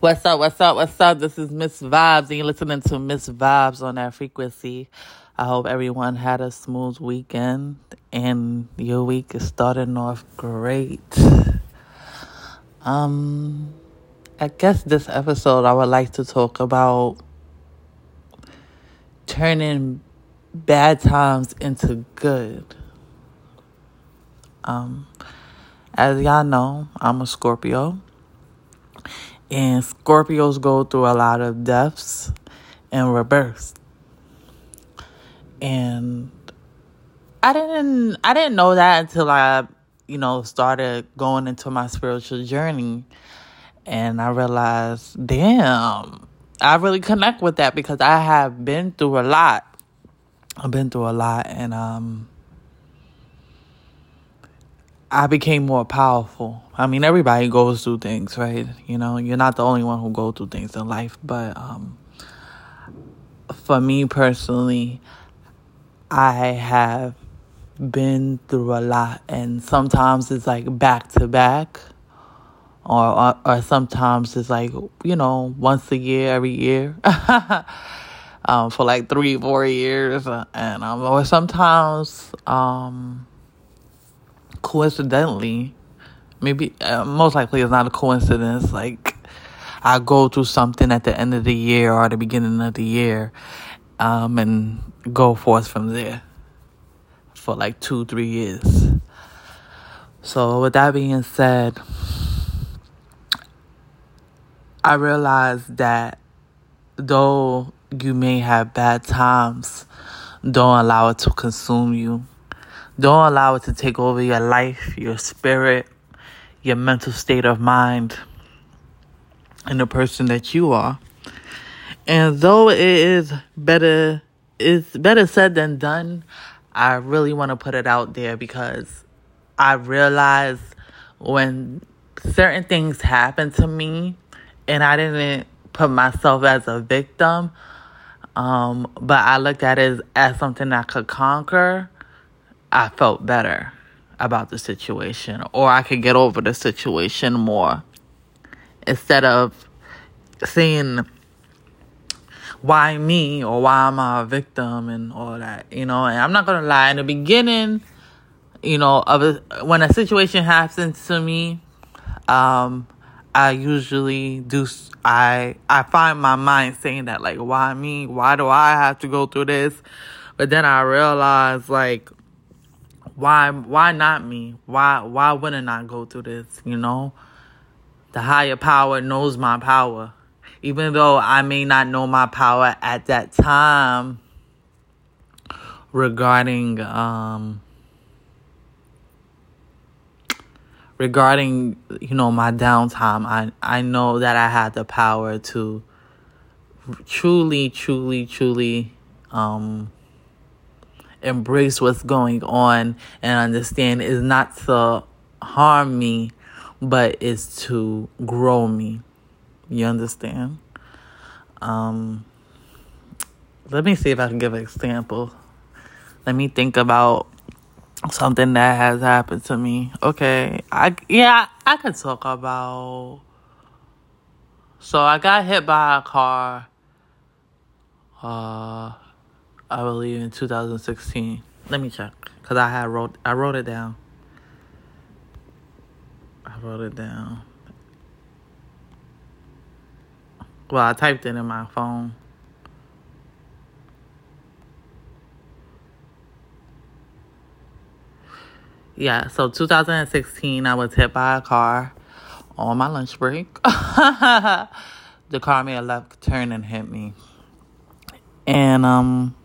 What's up? What's up? What's up? This is Miss Vibes, and you're listening to Miss Vibes on that frequency. I hope everyone had a smooth weekend and your week is starting off great. Um, I guess this episode I would like to talk about turning bad times into good. Um, as y'all know, I'm a Scorpio. And Scorpios go through a lot of deaths and rebirths. And I didn't I didn't know that until I, you know, started going into my spiritual journey. And I realized, damn, I really connect with that because I have been through a lot. I've been through a lot and um I became more powerful. I mean, everybody goes through things, right? You know, you're not the only one who go through things in life, but um, for me personally, I have been through a lot, and sometimes it's like back to back, or, or sometimes it's like you know once a year, every year. um, for like three, four years, and um, or sometimes um, coincidentally, maybe uh, most likely it's not a coincidence. Like I go through something at the end of the year or the beginning of the year, um, and go forth from there for like two, three years. So with that being said, I realized that though you may have bad times, don't allow it to consume you. Don't allow it to take over your life, your spirit, your mental state of mind, and the person that you are. And though it is better, it's better said than done. I really want to put it out there because I realize when certain things happen to me and I didn't put myself as a victim, um, but I looked at it as, as something I could conquer I felt better about the situation or I could get over the situation more instead of seeing why me or why am I a victim and all that, you know. And I'm not gonna lie, in the beginning, you know, of a, when a situation happens to me, um, I usually do. I I find my mind saying that like, why me? Why do I have to go through this? But then I realize like why why not me? Why why wouldn't I go through this, you know? The higher power knows my power. Even though I may not know my power at that time regarding um regarding you know my downtime i i know that i had the power to truly truly truly um embrace what's going on and understand is not to harm me, but is to grow me. You understand? Um, let me see if I can give an example. Let me think about something that has happened to me. Okay, I yeah, I could talk about. So I got hit by a car. Uh, I believe in 2016. Let me check because I had wrote I wrote it down. I wrote it down. Well, I typed it in my phone. Yeah, so 2016, I was hit by a car on my lunch break. the car made a left turn and hit me. And um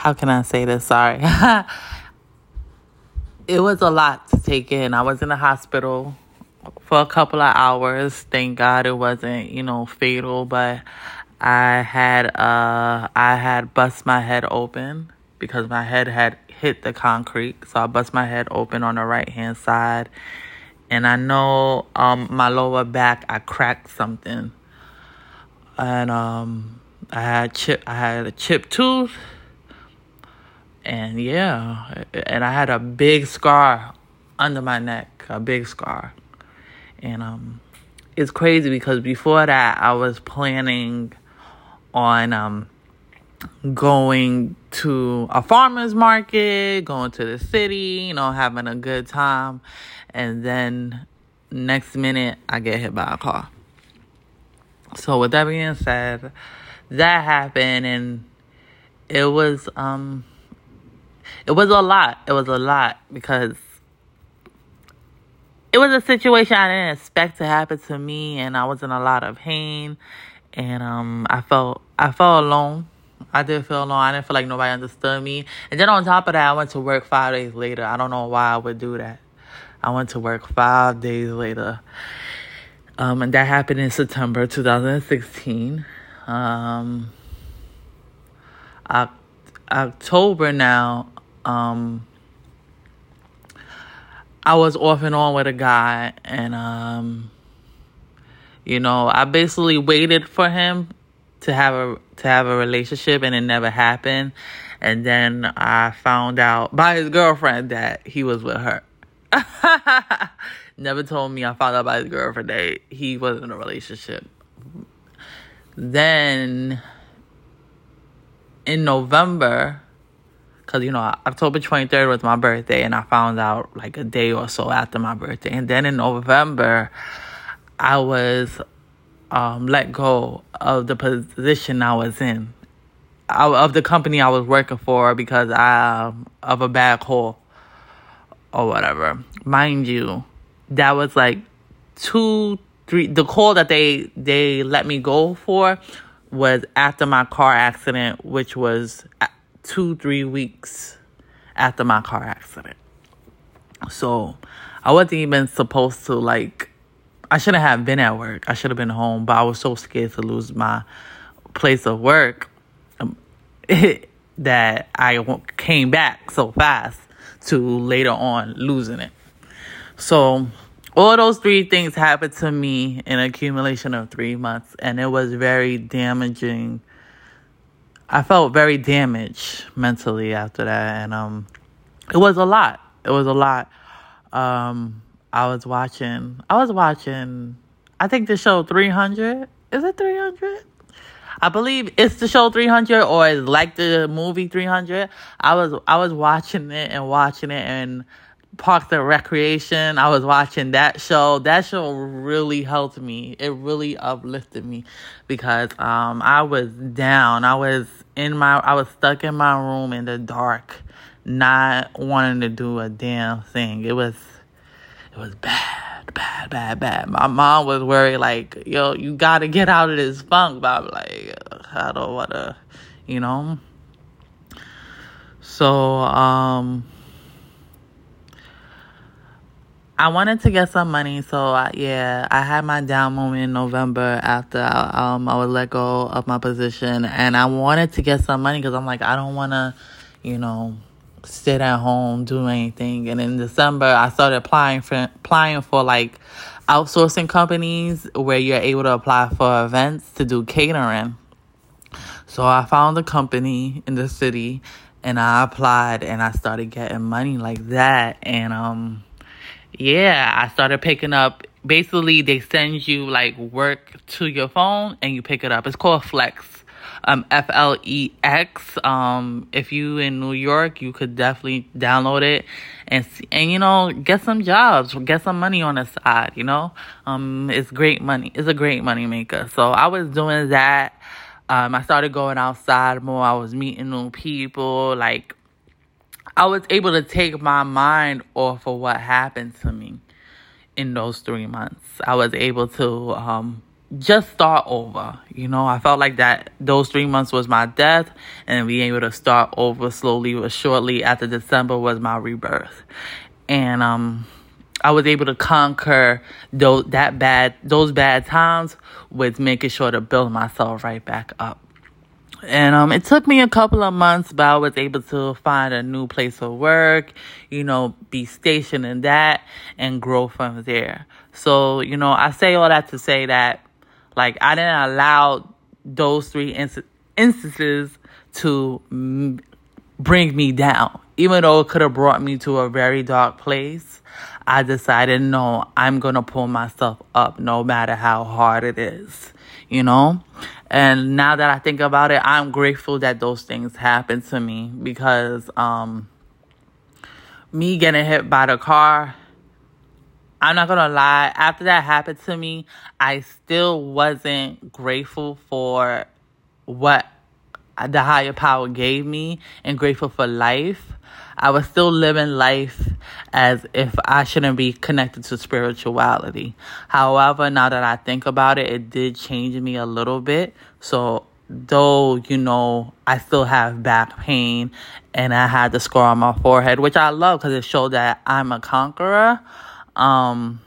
how can I say this? Sorry. it was a lot to take in. I was in the hospital for a couple of hours. Thank God it wasn't, you know, fatal, but I had uh I had bust my head open because my head had hit the concrete. So I bust my head open on the right hand side. And I know um my lower back I cracked something. And um I had chip I had a chipped tooth and yeah, and I had a big scar under my neck, a big scar. And um it's crazy because before that I was planning on um going to a farmer's market, going to the city, you know, having a good time. And then next minute, I get hit by a car. So, with that being said, that happened and it was, um, it was a lot. It was a lot because it was a situation I didn't expect to happen to me and I was in a lot of pain and um I felt I felt alone I did feel alone. I didn't feel like nobody understood me. And then on top of that, I went to work five days later. I don't know why I would do that. I went to work five days later. Um, and that happened in September 2016. Um, October now, um, I was off and on with a guy, and um, you know, I basically waited for him to have a to have a relationship and it never happened and then I found out by his girlfriend that he was with her. never told me I found out by his girlfriend that he was in a relationship. Then in November, because you know October 23rd was my birthday, and I found out like a day or so after my birthday. And then in November, I was um, let go of the position I was in, of the company I was working for because I, um, of a bad call or whatever. Mind you, that was like two, three. The call that they they let me go for was after my car accident, which was two, three weeks after my car accident. So I wasn't even supposed to like I shouldn't have been at work. I should have been home, but I was so scared to lose my place of work um, that I came back so fast to later on losing it. So, all those three things happened to me in accumulation of three months, and it was very damaging. I felt very damaged mentally after that, and um, it was a lot. It was a lot. Um, I was watching. I was watching. I think the show 300. Is it 300? I believe it's the show 300 or like the movie 300. I was I was watching it and watching it and Parks and Recreation. I was watching that show. That show really helped me. It really uplifted me because um I was down. I was in my I was stuck in my room in the dark, not wanting to do a damn thing. It was it was bad, bad, bad, bad. My mom was worried, like, yo, you gotta get out of this funk. But I'm like, I don't wanna, you know. So, um, I wanted to get some money, so I, yeah, I had my down moment in November after um I was let go of my position, and I wanted to get some money because I'm like, I don't want to, you know, sit at home, do anything. And in December, I started applying for applying for like outsourcing companies where you're able to apply for events to do catering. So I found a company in the city and I applied and I started getting money like that and um yeah, I started picking up basically they send you like work to your phone and you pick it up. It's called Flex um, F L E X. Um, if you in New York, you could definitely download it and see, and you know get some jobs, get some money on the side. You know, um, it's great money. It's a great money maker. So I was doing that. Um, I started going outside more. I was meeting new people. Like I was able to take my mind off of what happened to me in those three months. I was able to um, just start over. You know, I felt like that those three months was my death, and being able to start over slowly or shortly after December was my rebirth. And um, I was able to conquer those that bad those bad times with making sure to build myself right back up. And um, it took me a couple of months, but I was able to find a new place of work, you know, be stationed in that and grow from there. So, you know, I say all that to say that like I didn't allow those three instances to bring me down. Even though it could have brought me to a very dark place, I decided, no, I'm going to pull myself up no matter how hard it is, you know? And now that I think about it, I'm grateful that those things happened to me because, um, me getting hit by the car, I'm not gonna lie, after that happened to me, I still wasn't grateful for what the higher power gave me and grateful for life. I was still living life as if I shouldn't be connected to spirituality. However, now that I think about it, it did change me a little bit. So, though, you know, I still have back pain and I had the scar on my forehead, which I love because it showed that I'm a conqueror. Um,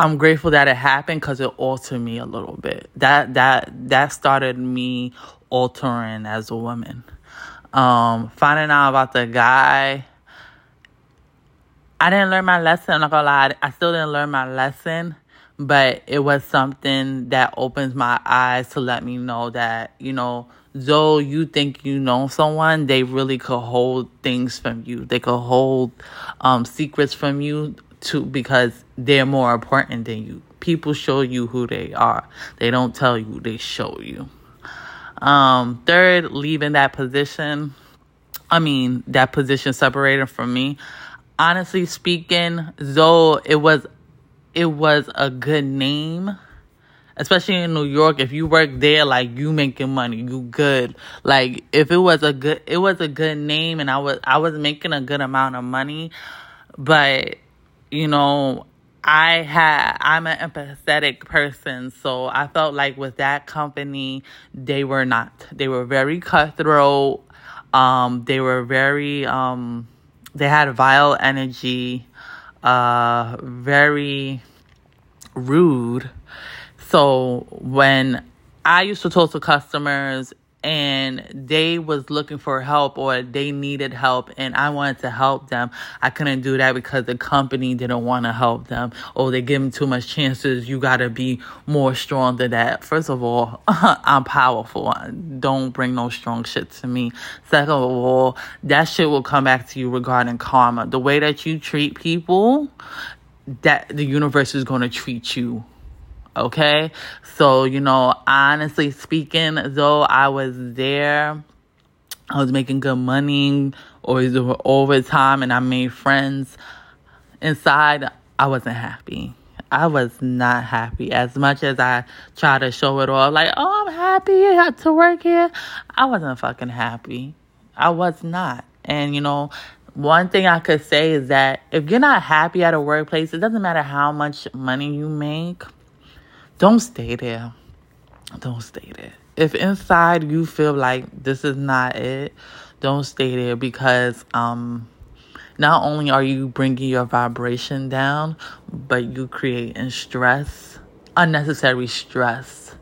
I'm grateful that it happened because it altered me a little bit. That that that started me altering as a woman. Um, finding out about the guy, I didn't learn my lesson. I'm not gonna lie, I still didn't learn my lesson, but it was something that opens my eyes to let me know that you know, though you think you know someone, they really could hold things from you. They could hold um, secrets from you to because they're more important than you. People show you who they are. They don't tell you, they show you. Um, third, leaving that position. I mean, that position separated from me. Honestly speaking, though it was it was a good name, especially in New York, if you work there, like you making money, you good. Like if it was a good it was a good name and I was I was making a good amount of money, but you know, I had I'm an empathetic person, so I felt like with that company, they were not. They were very cutthroat. Um, they were very um, they had vile energy, uh, very rude. So when I used to talk to customers and they was looking for help or they needed help and I wanted to help them. I couldn't do that because the company didn't want to help them or they give them too much chances. You got to be more strong than that. First of all, I'm powerful. Don't bring no strong shit to me. Second of all, that shit will come back to you regarding karma. The way that you treat people, that the universe is going to treat you Okay. So, you know, honestly speaking, though I was there, I was making good money or overtime and I made friends inside, I wasn't happy. I was not happy as much as I try to show it off. Like, oh, I'm happy to work here. I wasn't fucking happy. I was not. And, you know, one thing I could say is that if you're not happy at a workplace, it doesn't matter how much money you make don't stay there. Don't stay there. If inside you feel like this is not it, don't stay there because um not only are you bringing your vibration down, but you creating stress, unnecessary stress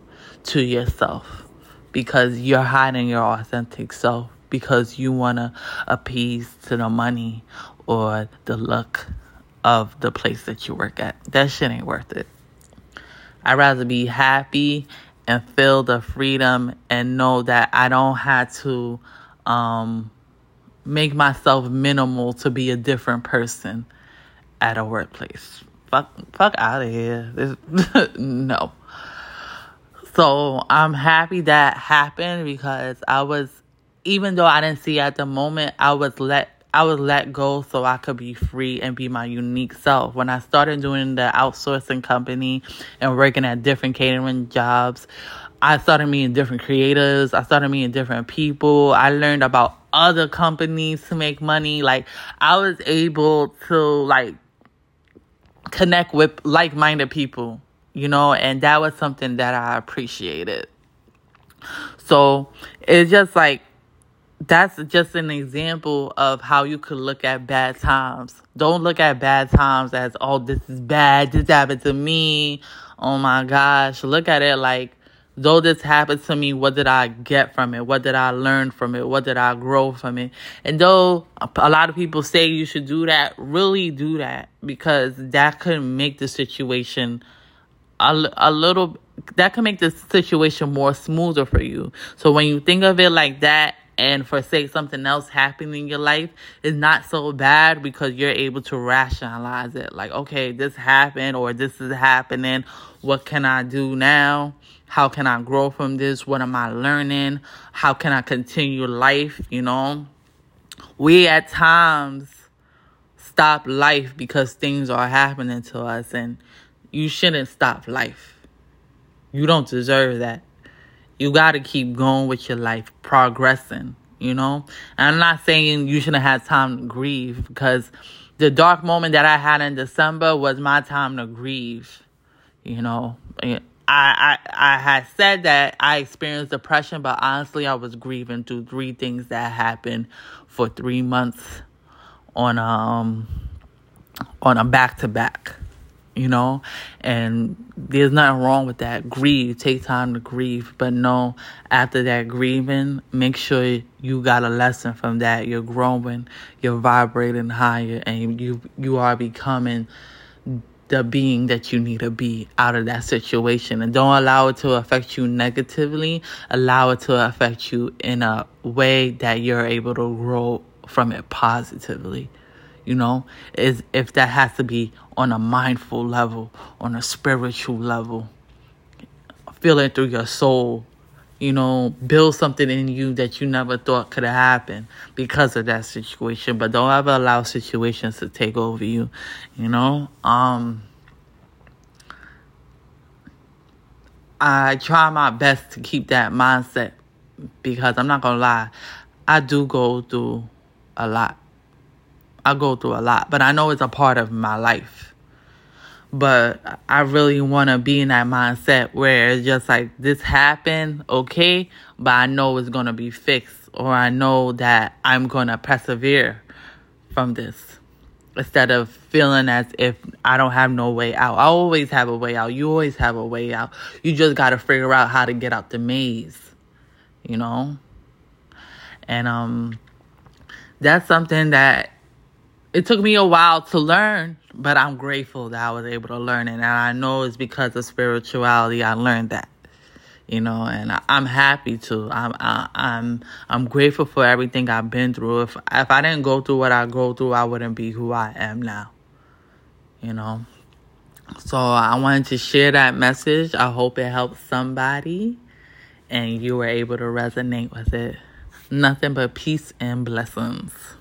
to yourself because you're hiding your authentic self because you want to appease to the money or the look of the place that you work at. That shit ain't worth it. I'd rather be happy and feel the freedom and know that I don't have to um, make myself minimal to be a different person at a workplace. Fuck, fuck out of here. no. So I'm happy that happened because I was, even though I didn't see at the moment, I was let I was let go so I could be free and be my unique self. When I started doing the outsourcing company and working at different catering jobs, I started meeting different creators. I started meeting different people. I learned about other companies to make money. Like I was able to like connect with like-minded people, you know, and that was something that I appreciated. So it's just like that's just an example of how you could look at bad times. Don't look at bad times as, oh, this is bad. This happened to me. Oh my gosh. Look at it like, though this happened to me, what did I get from it? What did I learn from it? What did I grow from it? And though a lot of people say you should do that, really do that because that could make the situation a, a little, that could make the situation more smoother for you. So when you think of it like that, and forsake something else happening in your life is not so bad because you're able to rationalize it. Like, okay, this happened or this is happening. What can I do now? How can I grow from this? What am I learning? How can I continue life? You know, we at times stop life because things are happening to us, and you shouldn't stop life. You don't deserve that. You got to keep going with your life, progressing, you know? And I'm not saying you shouldn't have time to grieve because the dark moment that I had in December was my time to grieve, you know? I, I, I had said that I experienced depression, but honestly, I was grieving through three things that happened for three months on um on a back to back you know, and there's nothing wrong with that. Grieve, take time to grieve, but no, after that grieving, make sure you got a lesson from that. You're growing, you're vibrating higher, and you you are becoming the being that you need to be out of that situation. And don't allow it to affect you negatively. Allow it to affect you in a way that you're able to grow from it positively you know is if that has to be on a mindful level on a spiritual level feel it through your soul you know build something in you that you never thought could have happened because of that situation but don't ever allow situations to take over you you know um I try my best to keep that mindset because I'm not gonna lie, I do go through a lot. I go through a lot, but I know it's a part of my life. But I really want to be in that mindset where it's just like this happened, okay, but I know it's going to be fixed or I know that I'm going to persevere from this instead of feeling as if I don't have no way out. I always have a way out. You always have a way out. You just got to figure out how to get out the maze, you know? And um that's something that it took me a while to learn, but I'm grateful that I was able to learn it. And I know it's because of spirituality I learned that. You know, and I, am happy to. I'm I, I'm I'm grateful for everything I've been through. If if I didn't go through what I go through, I wouldn't be who I am now. You know. So I wanted to share that message. I hope it helps somebody and you were able to resonate with it. Nothing but peace and blessings.